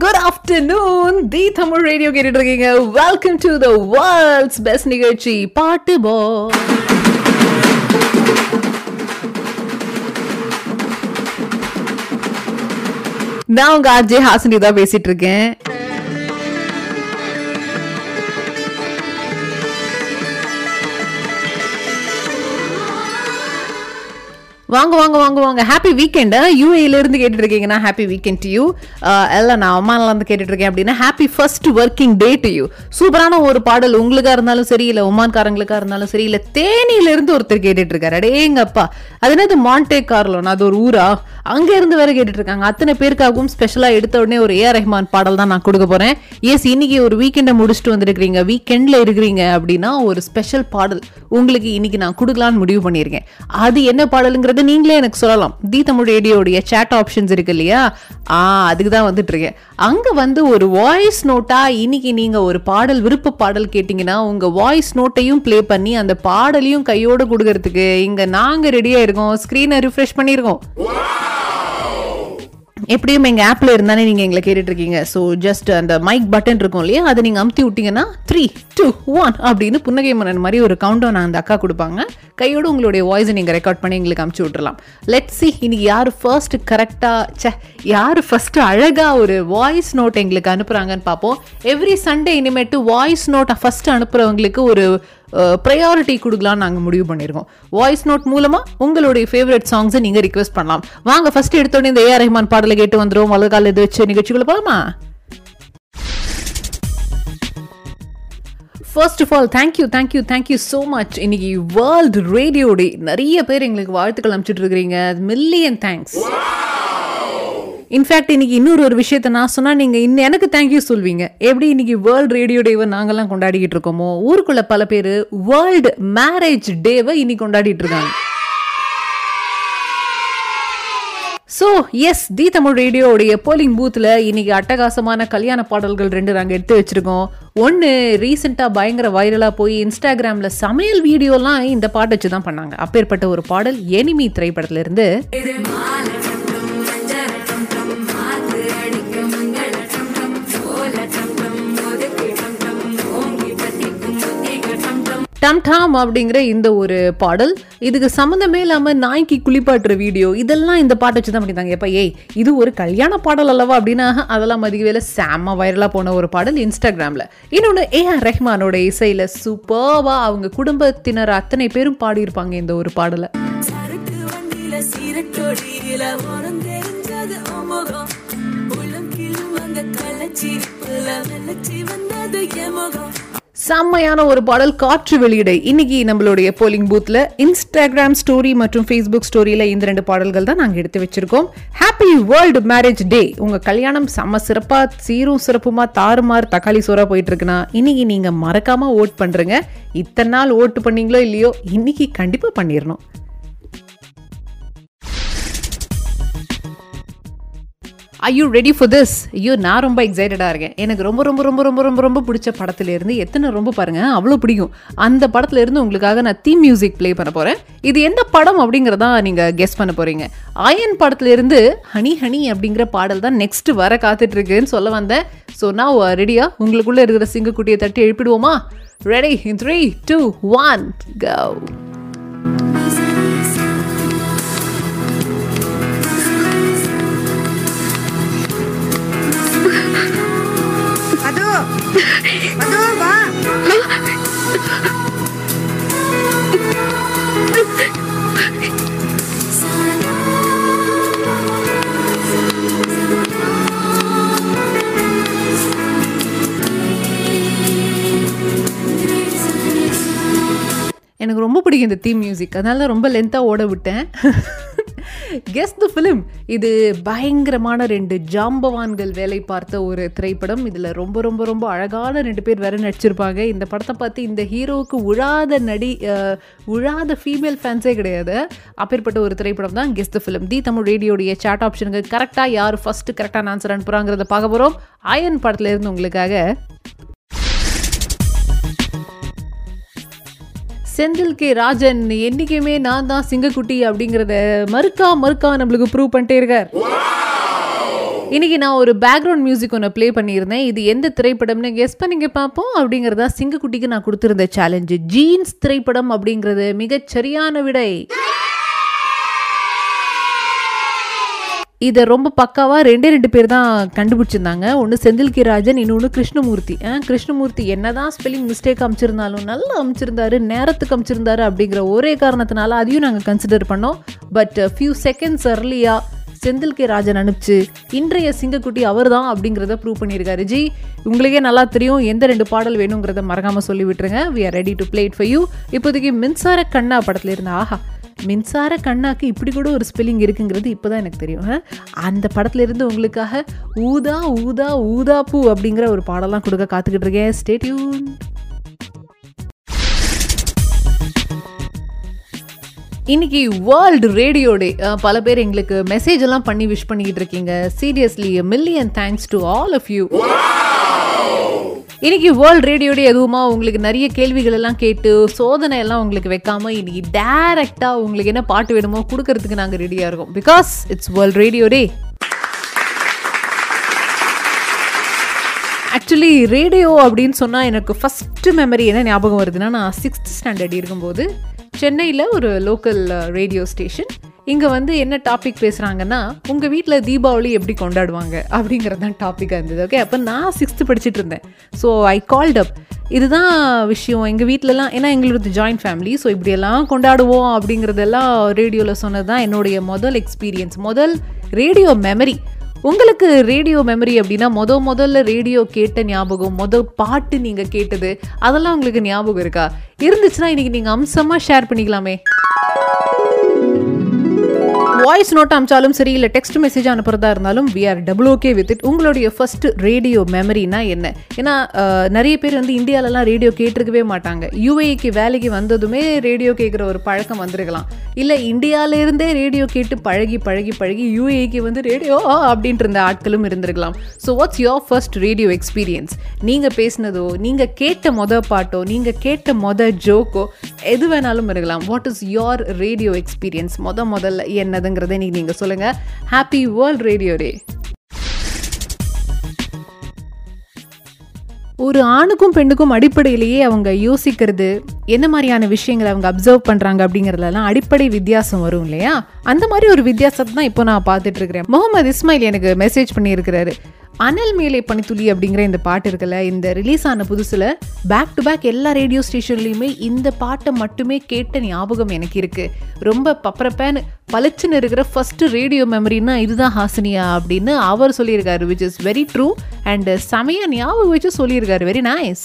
Good afternoon the Tamil radio கேட்டுட்டு இருக்கீங்க welcome to the world's best நிகழ்ச்சி பாட்டு போ நான் உங்க ஆர்ஜே ஹாசினி தான் பேசிட்டு இருக்கேன் வாங்க வாங்க வாங்க வாங்க. ஹாப்பி வீக்கெண்ட் யூஏலேருந்து கேட்டுட்டு இருக்கீங்கன்னா ஹாப்பி வீக்கெண்ட் டு யூ எல்லாம் நான் அம்மால இருந்து கேட்டுட்டு இருக்கேன் அப்படின்னா happy first working day to you சூப்பரான ஒரு பாடல். உங்களுக்கா இருந்தாலும் சரி இல்ல ஒமான்காரங்களுக்கா இருந்தாலும் சரி இல்ல தேனியில இருந்து ஒருத்தர் கேட்டுட்டு இருக்காரு அடேங்கப்பா. அது என்னது மாண்டே கார்லோன் அது ஒரு ஊரா? அங்க இருந்து வேற கேட்டுட்டு இருக்காங்க அத்தனை பேருக்காகவும் ஸ்பெஷலாக எடுத்த உடனே ஒரு ஏஆர் ரஹ்மான் பாடல் தான் நான் கொடுக்க போறேன். எஸ் இன்னைக்கு ஒரு வீக்கெண்டை முடிச்சுட்டு வந்திருக்கிறீங்க. வீக்கெண்ட்ல இருக்கிறீங்க அப்படின்னா ஒரு ஸ்பெஷல் பாடல். உங்களுக்கு இன்னைக்கு நான் கொடுக்கலான்னு முடிவு பண்ணியிருக்கேன். அது என்ன அப்படின்றது நீங்களே எனக்கு சொல்லலாம். தி தமிழ் ரேடியோடைய சேட் ஆப்ஷன்ஸ் இருக்கு இல்லையா? ஆ அதுக்கு தான் வந்துட்டு இருக்கேன் அங்க வந்து ஒரு வாய்ஸ் நோட்டா இன்னைக்கு நீங்க ஒரு பாடல் விருப்ப பாடல் கேட்டீங்கன்னா உங்க வாய்ஸ் நோட்டையும் ப்ளே பண்ணி அந்த பாடலையும் கையோட கொடுக்கறதுக்கு இங்க நாங்க ரெடியா இருக்கோம் ஸ்கிரீனை ரிஃப்ரெஷ் பண்ணியிருக்கோம். எப்படியும் எங்கள் ஆப்பில் இருந்தானே நீங்கள் எங்களை கேட்டுட்டு இருக்கீங்க ஸோ ஜஸ்ட் அந்த மைக் பட்டன் இருக்கும் இல்லையா? அதை நீங்கள் அமுத்தி விட்டீங்கன்னா த்ரீ டூ ஒன் அப்படின்னு புன்னகை மன்னன் மாதிரி ஒரு கவுண்டவுன் அந்த அக்கா கொடுப்பாங்க. கையோட உங்களுடைய வாய்ஸை நீங்கள் ரெக்கார்ட் பண்ணி எங்களுக்கு அமுச்சு விட்றலாம் லெட் சி இன்னைக்கு யார் ஃபர்ஸ்ட் கரெக்டாக ச்சே யார் ஃபர்ஸ்ட் அழகாக ஒரு வாய்ஸ் நோட் எங்களுக்கு அனுப்புகிறாங்கன்னு பார்ப்போம். எவ்ரி சண்டே இனிமேட்டு வாய்ஸ் நோட்டை ஃபஸ்ட்டு அனுப்புகிறவங்களுக்கு ஒரு ப்ரையாரிட்டி கொடுக்கலாம்னு நாங்கள் முடிவு பண்ணியிருக்கோம் வாய்ஸ் நோட் மூலமாக உங்களுடைய ஃபேவரட் சாங்ஸை நீங்கள் ரிக்வெஸ்ட் பண்ணலாம். வாங்க ஃபர்ஸ்ட் எடுத்தோடனே இந்த ஏஆர் ரஹ்மான் பாடலை கேட்டு வந்துடும் வலகால இது வச்சு நிகழ்ச்சிகளை போகலாமா first of all thank you thank you thank you so much இன்னைக்கு வேர்ல்டு ரேடியோ டே நிறைய பேர் எங்களுக்கு வாழ்த்துக்கள் அனுப்பிச்சிட்டு இருக்கிறீங்க. மில்லியன் தேங்க்ஸ் இன்ஃபேக்ட் இன்னைக்கு இன்னொரு ஒரு விஷயத்த நான் சொன்னால் நீங்கள் இன்னும் எனக்கு தேங்க்யூ சொல்வீங்க. எப்படி இன்னைக்கு வேர்ல்டு ரேடியோ டேவை நாங்கள்லாம் கொண்டாடிக்கிட்டு இருக்கோமோ ஊருக்குள்ள பல பேர் வேர்ல்டு மேரேஜ் டேவை இன்னைக்கு கொண்டாடிட்டு இருக்காங்க. ஸோ எஸ் தி தமிழ் ரேடியோவுடைய போலிங் பூத்தில் இன்னைக்கு அட்டகாசமான கல்யாண பாடல்கள் ரெண்டு நாங்கள் எடுத்து வச்சிருக்கோம். ஒன்று ரீசெண்டாக பயங்கர வைரலாக போய் இன்ஸ்டாகிராமில் சமையல் வீடியோலாம் இந்த பாட்டு வச்சு தான் பண்ணாங்க. அப்பேற்பட்ட ஒரு பாடல் எனிமி திரைப்படத்துல டம் டாம் அப்படிங்கிற இந்த ஒரு பாடல். இதுக்கு சம்மந்தமே இல்லாமல் நாய்க்கு குளிப்பாட்டுற வீடியோ இதெல்லாம் இந்த பாட்டை வச்சு தான் பண்ணியிருந்தாங்க. எப்போ ஏய் இது ஒரு கல்யாண பாடல் அல்லவா அப்படின்னா அதெல்லாம் மதிக்கவேல செம்ம வைரலாக போன ஒரு பாடல் இன்ஸ்டாகிராமில் இன்னொன்று ஏஆர் ரஹ்மானோட இசையில் சூப்பர்வா அவங்க குடும்பத்தினர் அத்தனை பேரும் பாடியிருப்பாங்க இந்த ஒரு பாடலை. சரக்கு உரம் தெரிஞ்சது அமுகம். வெள்ளச்சி வந்தது எமுகம். செம்மையான ஒரு பாடல் காற்று வெளியிடை. இன்னைக்கு நம்மளுடைய போலிங் பூத்ல இன்ஸ்டாகிராம் ஸ்டோரி மற்றும் ஃபேஸ்புக் ஸ்டோரியில இந்த ரெண்டு பாடல்கள் தான் நாங்கள் எடுத்து வச்சிருக்கோம். ஹாப்பி வேர்ல்டு மேரேஜ் டே உங்க கல்யாணம் செம்ம சிறப்பா சீரும் சிறப்புமா தாறுமாறு தக்காளி சோறா போயிட்டு இருக்குன்னா இன்னைக்கு நீங்க மறக்காம ஓட் பண்றீங்க. இத்தனை நாள் ஓட்டு பண்ணீங்களோ இல்லையோ இன்னைக்கு கண்டிப்பா பண்ணிடணும் ஐயோ ரெடி ஃபார் திஸ் ஐயோ நான் ரொம்ப எக்ஸைட்டடாக இருக்கேன். எனக்கு ரொம்ப ரொம்ப ரொம்ப ரொம்ப ரொம்ப ரொம்ப பிடிச்ச படத்துலேருந்து எத்தனை ரொம்ப பாருங்கள் அவ்வளோ பிடிக்கும். அந்த படத்துலேருந்து உங்களுக்காக நான் தீம் மியூசிக் ப்ளே பண்ண போகிறேன் இது எந்த படம் அப்படிங்கிறதா நீங்கள் கெஸ் பண்ண போகிறீங்க ஆயன் படத்துலேருந்து ஹனி ஹனி அப்படிங்கிற பாடல் தான் நெக்ஸ்ட் வர காத்துட்ருக்குன்னு சொல்ல வந்தேன். ஸோ நான் ரெடியா uh, உங்களுக்குள்ளே இருக்கிற சிங்கக்குட்டியை தட்டி எழுப்பிடுவோமா? ரெடி த்ரீ டூ ஒன் கவ் எனக்கு ரொம்ப பிடிக்கும் இந்த தீம் மியூசிக் அதனால தான் ரொம்ப லென்த்தாக ஓட விட்டேன். கெஸ் த ஃபிலிம் இது பயங்கரமான ரெண்டு ஜாம்பவான்கள் வேலை பார்த்த ஒரு திரைப்படம். இதில் ரொம்ப ரொம்ப ரொம்ப அழகான ரெண்டு பேர் வேற நடிச்சிருப்பாங்க. இந்த படத்தை பார்த்து இந்த ஹீரோவுக்கு உழாத நடி உழாத ஃபீமேல் ஃபேன்ஸே கிடையாது. அப்பேற்பட்ட ஒரு திரைப்படம் தான் guess the film the Tamil ரேடியோடைய chat ஆப்ஷனுக்கு கரெக்டாக யார் ஃபஸ்ட்டு கரெக்டான ஆன்சர் அனுப்புகிறாங்கிறத பார்க்க போகிறோம் அயன் படத்துலேருந்து உங்களுக்காக செந்தில் கே. ராஜன் என்னைக்குமே நான் தான் சிங்கக்குட்டி அப்படிங்கிறத மறுக்கா மறுக்கா நம்மளுக்கு ப்ரூவ் பண்ணிட்டே இருக்கார். இன்னைக்கு நான் ஒரு பேக்ரவுண்ட் மியூசிக் ஒன்று ப்ளே பண்ணியிருந்தேன். இது எந்த திரைப்படம்னு கெஸ் பண்ணிங்க பார்ப்போம். அப்படிங்கிறதா சிங்கக்குட்டிக்கு நான் கொடுத்துருந்த சேலஞ்சு ஜீன்ஸ் திரைப்படம் அப்படிங்கிறது மிகச் சரியான விடை. இதை ரொம்ப பக்காவாக ரெண்டே ரெண்டு பேர் தான் கண்டுபிடிச்சிருந்தாங்க. ஒன்று செந்தில்கி ராஜன் இன்னொன்று கிருஷ்ணமூர்த்தி. ஆ, கிருஷ்ணமூர்த்தி என்னதான் ஸ்பெல்லிங் மிஸ்டேக் அமைச்சிருந்தாலும் நல்லா அமைச்சிருந்தாரு நேரத்துக்கு அமைச்சிருந்தாரு அப்படிங்கிற ஒரே காரணத்தினால அதையும் நாங்கள் கன்சிடர் பண்ணோம். பட் ஃபியூ செகண்ட்ஸ் அர்லியாக செந்தில் கே ராஜன் அனுப்பிச்சு இன்றைய சிங்கக்குட்டி அவர் தான் அப்படிங்கிறத ப்ரூவ் பண்ணியிருக்காரு. ஜி உங்களுக்கே நல்லா தெரியும் எந்த ரெண்டு பாடல் வேணுங்கிறத மறக்காமல் சொல்லி விட்டுருங்க we are ready to play it for you இப்போதைக்கு மின்சார கண்ணா படத்துல இருந்த ஆஹா மின்சார கண்ணாக்கு இப்படி கூட ஒரு ஸ்பெல்லிங் இருக்குங்கிறது இப்போதான் எனக்கு தெரியும். அந்த படத்துலேருந்து உங்களுக்காக ஊதா ஊதா ஊதா பூ அப்படிங்கிற ஒரு பாடலாம் கொடுக்க காத்துக்கிட்டு இருக்கேன். ஸ்டேட்யூன் இன்னைக்கு வேர்ல்டு ரேடியோ டே பல பேர் எங்களுக்கு மெசேஜ் எல்லாம் பண்ணி விஷ் பண்ணிக்கிட்டு இருக்கீங்க. Seriously million thanks to all of you இன்னைக்கு வேர்ல்ட் ரேடியோ டே எதுவுமா உங்களுக்கு நிறைய கேள்விகள் எல்லாம் கேட்டு சோதனை எல்லாம் உங்களுக்கு வைக்காம இன்னைக்கு டைரக்டா உங்களுக்கு என்ன பாட்டு வேணுமோ கொடுக்கறதுக்கு நாங்கள் ரெடியா இருக்கோம். Because it's world radio day actually radio அப்படின்னு சொன்னால் எனக்கு ஃபஸ்ட்டு மெமரி என்ன ஞாபகம் வருதுன்னா நான் சிக்ஸ்த் ஸ்டாண்டர்ட் இருக்கும்போது சென்னையில் ஒரு லோக்கல் ரேடியோ ஸ்டேஷன் இங்கே வந்து என்ன டாபிக் பேசுகிறாங்கன்னா உங்கள் வீட்டில் தீபாவளி எப்படி கொண்டாடுவாங்க அப்படிங்கிறது தான் டாப்பிக்காக இருந்தது ஓகே அப்போ நான் சிக்ஸ்த்து படிச்சுட்டு இருந்தேன். ஸோ ஐ கால்ட் அப் இதுதான் விஷயம். எங்கள் வீட்டிலலாம் ஏன்னா எங்களோட ஜாயிண்ட் ஃபேமிலி ஸோ இப்படியெல்லாம் கொண்டாடுவோம் அப்படிங்கிறதெல்லாம் ரேடியோவில் சொன்னது தான் என்னுடைய முதல் எக்ஸ்பீரியன்ஸ் முதல் ரேடியோ மெமரி உங்களுக்கு ரேடியோ மெமரி அப்படின்னா முத முதல்ல ரேடியோ கேட்ட ஞாபகம் முத பாட்டு நீங்கள் கேட்டது அதெல்லாம் உங்களுக்கு ஞாபகம் இருக்கா? இருந்துச்சுன்னா இன்றைக்கி நீங்கள் அம்சமாக ஷேர் பண்ணிக்கலாமே. வாய்ஸ் நோட் அமிச்சாலும் சரி இல்லை டெக்ஸ்ட் மெசேஜ் அனுப்புறதா இருந்தாலும் we are double okay with it உங்களுடைய ஃபர்ஸ்ட் ரேடியோ மெமரினா என்ன? ஏன்னா நிறைய பேர் வந்து இந்தியாவிலலாம் ரேடியோ கேட்டிருக்கவே மாட்டாங்க. யூஏக்கு வேலைக்கு வந்ததுமே ரேடியோ கேட்குற ஒரு பழக்கம் வந்திருக்கலாம். இல்லை இந்தியாவிலேருந்தே ரேடியோ கேட்டு பழகி பழகி பழகி யூஏக்கு வந்து ரேடியோ அப்படின்ட்டு இருந்த ஆட்களும் இருந்திருக்கலாம். So what's your first radio experience நீங்கள் பேசினதோ நீங்கள் கேட்ட மொத பாட்டோ நீங்கள் கேட்ட மொத ஜோக்கோ எது வேணாலும் இருக்கலாம். What is your radio experience மொத முதல்ல என்னதுங்க? என்னதுங்கிறத இன்றைக்கி நீங்கள் சொல்லுங்கள் ஹாப்பி வேர்ல்ட் ரேடியோ டே ஒரு ஆணுக்கும் பெண்ணுக்கும் அடிப்படையிலேயே அவங்க யோசிக்கிறது என்ன மாதிரியான விஷயங்களை அவங்க அப்சர்வ் பண்ணுறாங்க அப்படிங்கிறதுலாம் அடிப்படை வித்தியாசம் வரும் இல்லையா? அந்த மாதிரி ஒரு வித்தியாசத்தை தான் இப்போ நான் பார்த்துட்டு இருக்கிறேன் முகமது இஸ்மாயில் எனக்கு மெசேஜ் பண்ணியிருக்கிறாரு. அனல் மேலே பனித்துளி அப்படிங்கிற இந்த பாட்டு இருக்குல்ல இந்த ரிலீஸ் ஆன புதுசில் பேக் டு பேக் எல்லா ரேடியோ ஸ்டேஷன்லையுமே இந்த பாட்டை மட்டுமே கேட்ட ஞாபகம் எனக்கு இருக்குது ரொம்ப பப்பரப்பேன்னு பளிச்சுன்னு இருக்கிற ஃபஸ்ட்டு ரேடியோ மெமரின்னா இதுதான் ஹாசினியா அப்படின்னு அவர் சொல்லியிருக்காரு which is very true and செமைய ஞாபகம் வச்சு சொல்லியிருக்காரு. வெரி நைஸ்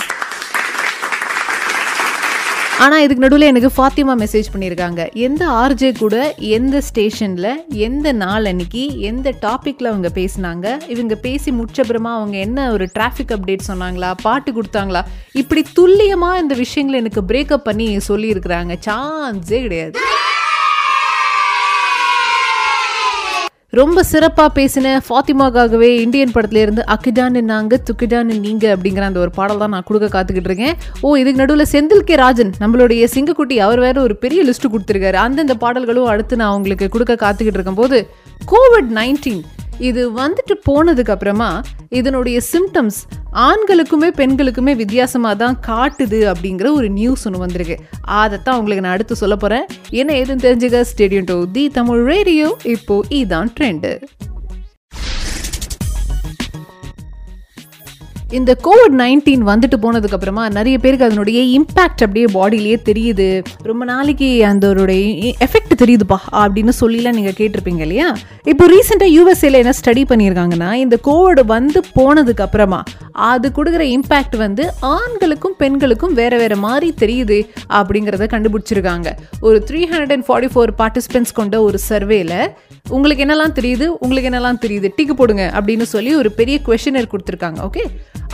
ஆனால் இதுக்கு நடுவில் எனக்கு ஃபாத்திமா மெசேஜ் பண்ணியிருக்காங்க எந்த ஆர்ஜே கூட எந்த ஸ்டேஷனில் எந்த நாள் அன்னைக்கு எந்த டாப்பிக்கில் அவங்க பேசினாங்க? இவங்க பேசி முடிச்சப்புறமா அவங்க என்ன ஒரு டிராஃபிக் அப்டேட் சொன்னாங்களா? பாட்டு கொடுத்தாங்களா? இப்படி துல்லியமாக இந்த விஷயங்களை எனக்கு பிரேக்கப் பண்ணி சொல்லியிருக்கிறாங்க. சான்ஸே கிடையாது. ரொம்ப சிறப்பாக பேசின ஃபாத்திமாக்காகவே இந்தியன் படத்துலேருந்து அக்கிடான்னு நாங்கள் துக்கிடான்னு நீங்கள் அப்படிங்கிற அந்த ஒரு பாடல் தான் நான் கொடுக்க காத்துக்கிட்டு இருக்கேன். ஓ இதுக்கு நடுவில் செந்தில் கே. ராஜன் நம்மளுடைய சிங்கக்குட்டி அவர் வேற ஒரு பெரிய லிஸ்ட் கொடுத்துருக்காரு. அந்தந்த பாடல்களும் அடுத்து நான் உங்களுக்கு கொடுக்க காத்துக்கிட்டு இருக்கும்போது கோவிட் நைன்டீன் இது வந்துட்டு போனதுக்கு அப்புறமா இதனுடைய சிம்டம்ஸ் ஆண்களுக்குமே பெண்களுக்குமே வித்தியாசமாக தான் காட்டுது அப்படிங்கிற ஒரு நியூஸ் ஒன்று வந்திருக்கு. அதைத்தான் உங்களுக்கு நான் அடுத்து சொல்ல போகிறேன் என்ன ஏதுன்னு தெரிஞ்சுக்க stay tuned to the Tamil radio இப்போ இதான் ட்ரெண்டு இந்த கோவிட் நைன்டீன் வந்துட்டு போனதுக்கு அப்புறமா நிறைய பேருக்கு அதனுடைய இம்பேக்ட் அப்படியே பாடியிலேயே தெரியுது. ரொம்ப நாளைக்கு அந்த எஃபெக்ட் தெரியுதுப்பா அப்படின்னு சொல்லிலாம் நீங்கள் கேட்டிருப்பீங்க இல்லையா? இப்போ ரீசெண்டாக யூஎஸ்ஏல என்ன ஸ்டடி பண்ணியிருக்காங்கன்னா இந்த கோவிட் வந்து போனதுக்கு அப்புறமா அது கொடுக்குற இம்பேக்ட் வந்து ஆண்களுக்கும் பெண்களுக்கும் வேற வேற மாதிரி தெரியுது அப்படிங்கிறத கண்டுபிடிச்சிருக்காங்க. ஒரு three hundred and forty four participants கொண்ட ஒரு சர்வேல உங்களுக்கு என்னெல்லாம் தெரியுது? உங்களுக்கு என்னெல்லாம் தெரியுது? டிக்கு போடுங்க அப்படின்னு சொல்லி ஒரு பெரிய கொஷினர் கொடுத்துருக்காங்க ஓகே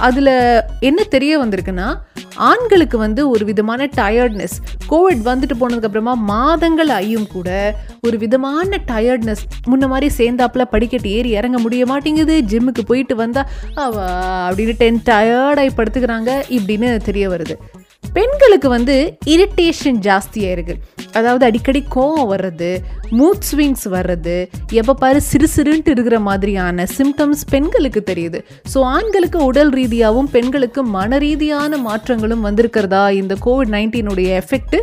அதில் என்ன தெரிய வந்திருக்குன்னா ஆண்களுக்கு வந்து ஒரு விதமான டயர்ட்னஸ் கோவிட் வந்துட்டு போனதுக்கப்புறமா மாதங்கள் ஆகியும் கூட ஒரு விதமான டயர்ட்னஸ் முன்ன மாதிரி சேர்ந்தாப்புல படிக்கட்டு ஏறி இறங்க முடிய மாட்டேங்குது ஜிம்முக்கு போயிட்டு வந்தா அப்படின்னு டென் டயர்டாகி படுத்துக்கிறாங்க இப்படின்னு தெரிய வருது. பெண்களுக்கு வந்து இரிட்டேஷன் ஜாஸ்தியாக இருக்கு அதாவது அடிக்கடி கோவம் வர்றது மூட் ஸ்விங்ஸ் வர்றது எப்போ பாரு சிறு சிறுன்ட்டு இருக்கிற மாதிரியான சிம்டம்ஸ் பெண்களுக்கு தெரியுது. ஸோ ஆண்களுக்கு உடல் ரீதியாகவும் பெண்களுக்கு மன ரீதியான மாற்றங்களும் வந்திருக்கிறதா இந்த கோவிட் நைன்டீனுடைய எஃபெக்ட்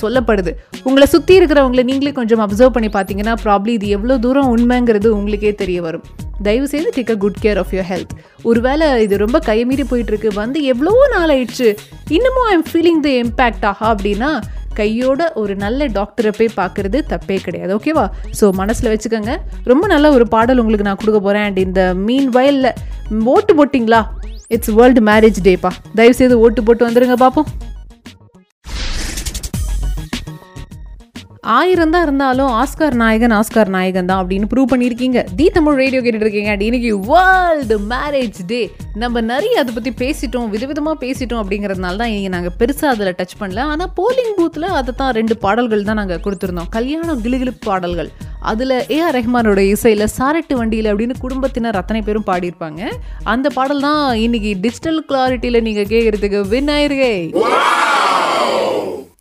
சொல்லப்படுது. உங்களை சுற்றி இருக்கிறவங்களை நீங்களே கொஞ்சம் அப்சர்வ் பண்ணி பார்த்தீங்கன்னா ப்ராப்ளி இது எவ்வளோ தூரம் உண்மைங்கிறது உங்களுக்கே தெரிய வரும். தயவு செய்து take a good care of your health ஒருவேளை இது ரொம்ப கைமீறி போயிட்டுருக்கு வந்து எவ்வளோ நாள் ஆயிடுச்சு இன்னமும் I am feeling the impact ஆஹா அப்படின்னா கையோட ஒரு நல்ல டாக்டரை போய் பார்க்கறது தப்பே கிடையாது ஓகேவா ஸோ மனசில் வச்சுக்கோங்க. ரொம்ப நல்ல ஒரு பாடல் உங்களுக்கு நான் கொடுக்க போகிறேன் அண்ட் இந்த மீன் வயலில் ஓட்டு போட்டிங்களா? இட்ஸ் வேர்ல்டு மேரேஜ் டேப்பா தயவுசெய்து ஓட்டு போட்டு வந்துடுங்க பார்ப்போம் ஆயிரம் தான் இருந்தாலும் ஆஸ்கார் நாயகன் ஆஸ்கார் நாயகன் தான் அப்படின்னு ப்ரூவ் பண்ணியிருக்கீங்க. தி தமிழ் ரேடியோ கேட்டுட்டு இருக்கீங்க இன்னைக்கு வேர்ல்டு மேரேஜ் டே நம்ம நிறைய அதை பற்றி பேசிட்டோம் விதவிதமாக பேசிட்டோம் அப்படிங்கிறதுனால தான் இன்றைக்கி நாங்கள் பெருசாக அதில் டச் பண்ணல. ஆனால் போலிங் பூத்தில் அதை தான் ரெண்டு பாடல்கள் தான் நாங்கள் கொடுத்துருந்தோம். கல்யாணம் கிளுகிழுப்பு பாடல்கள். அதில் ஏஆர் ரஹ்மானோட இசையில் சாரட்டு வண்டியில் அப்படின்னு குடும்பத்தினர் அத்தனை பேரும் பாடியிருப்பாங்க. அந்த பாடல் தான் இன்னைக்கு டிஜிட்டல் கிளாரிட்டியில் நீங்கள் கேட்குறதுக்கு வின் ஆயிருக்கே.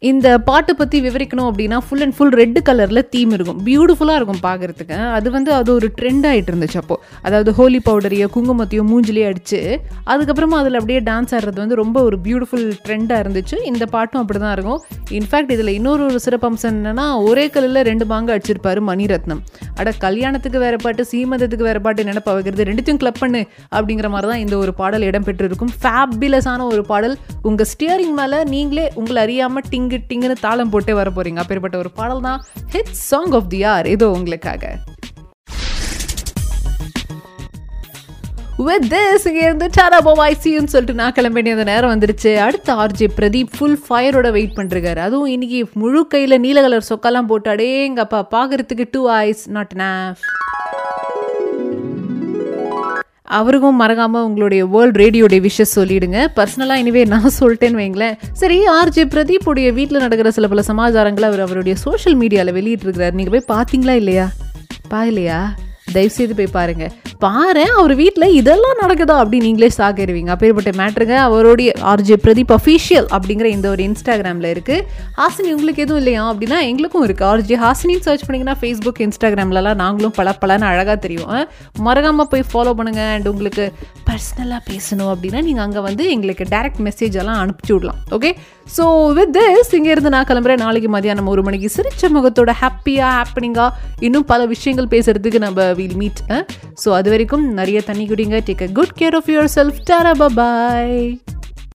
இந்த பாட்டை பற்றி விவரிக்கணும் அப்படின்னா ஃபுல் அண்ட் ஃபுல் ரெட் கலரில் தீம் இருக்கும். பியூட்டிஃபுல்லாக இருக்கும் பார்க்குறதுக்கு அது வந்து அது ஒரு ட்ரெண்ட் ஆகிட்டு இருந்துச்சு அப்போது அதாவது ஹோலி பவுடரையோ குங்குமத்தையோ மூஞ்சிலேயே அடித்து அதுக்கப்புறமா அதில் அப்படியே டான்ஸ் ஆடுறது வந்து ரொம்ப ஒரு பியூட்டிஃபுல் ட்ரெண்டாக இருந்துச்சு. இந்த பாட்டும் அப்படி தான் இருக்கும் இன்ஃபேக்ட் இதில் இன்னொரு ஒரு சிறப்பம்சம் என்னென்னா ஒரே கல்லில் ரெண்டு பாங்கு அடிச்சிருப்பாரு மணிரத்னம். அட கல்யாணத்துக்கு வேறு பாட்டு சீமந்தத்துக்கு வேறு பாட்டு நினப்ப வைக்கிறது ரெண்டுத்தையும் கிளப் பண்ணு அப்படிங்கிற மாதிரி தான் இந்த ஒரு பாடல் இடம்பெற்றிருக்கும். ஃபேபிலஸான ஒரு பாடல். உங்கள் ஸ்டியரிங் மேலே நீங்களே உங்களை அறியாமல் டிங் டிங்கு டிங்குன்னு தாளம் போட்டே வர போறீங்க. அப்பேற்பட்ட ஒரு பாடல் தான் hit song of the year இதோ உங்களுக்காக. வித் திஸ் இங்கேருந்து டாடா போவாய்சின்னு சொல்லிட்டு நான் கிளம்ப வேண்டிய நேரம் வந்துருச்சு. அடுத்த ஆர்ஜே பிரதீப் ஃபுல் ஃபயரோட வெயிட் பண்ணுறாரு அதுவும் இன்னைக்கு முழு கையில் நீல கலர் சொக்கெல்லாம் போட்டு அடேங்கப்பா பார்க்குறதுக்கு டூ ஐஸ் நாட் நாஃப் அவருக்கும் மறக்காமல் உங்களுடைய வேர்ல்ட் ரேடியோடைய விஷஸ் சொல்லிவிடுங்க பர்சனலாக இனிவே நான் சொல்லிட்டேன்னு வைங்களேன். சரி ஆர்ஜே பிரதீப்புடைய வீட்டில் நடக்கிற சில பல சமாச்சாரங்களை அவர் அவருடைய சோஷியல் மீடியாவில் வெளியிட்டிருக்கிறார். நீங்கள் போய் பார்த்தீங்களா இல்லையா? பாக்கலையா? தயவுசெய்து போய் பாருங்கள் பாரு அவர் வீட்டில் இதெல்லாம் நடக்குதா அப்படின்னு நீங்களே சாகிடுவீங்க அப்பேற்பட்ட மேட்ருங்க. அவருடைய ஆர்ஜே பிரதீப் அஃபீஷியல் அப்படிங்கிற இந்த ஒரு இன்ஸ்டாகிராமில் இருக்குது ஹாசினி உங்களுக்கு எதுவும் இல்லையா? அப்படின்னா எங்களுக்கும் இருக்குது ஆர்ஜே ஹாசினின்னு சர்ச் பண்ணிங்கன்னா ஃபேஸ்புக் இன்ஸ்டாகிராம்லலாம் நாங்களும் பல பலன்னு அழகாக தெரியும் மறக்காமல் போய் ஃபாலோ பண்ணுங்கள் அண்ட் உங்களுக்கு பர்சனலாக பேசணும் அப்படின்னா நீங்கள் அங்கே வந்து எங்களுக்கு டேரக்ட் மெசேஜ் எல்லாம் அனுப்பிச்சி விடலாம். ஓகே ஸோ வித் திஸ் இங்கேருந்து நான் கிளம்புறேன். நாளைக்கு மதியானம் ஒரு மணிக்கு சிரிச்ச முகத்தோட ஹாப்பியாக ஹாப்பனிங்காக இன்னும் பல விஷயங்கள் பேசுகிறதுக்கு நம்ம வீல் மீட் ஸோ அது அது வரைக்கும் நிறைய தண்ணி குடிங்க. Take a good care of yourself டாரா bye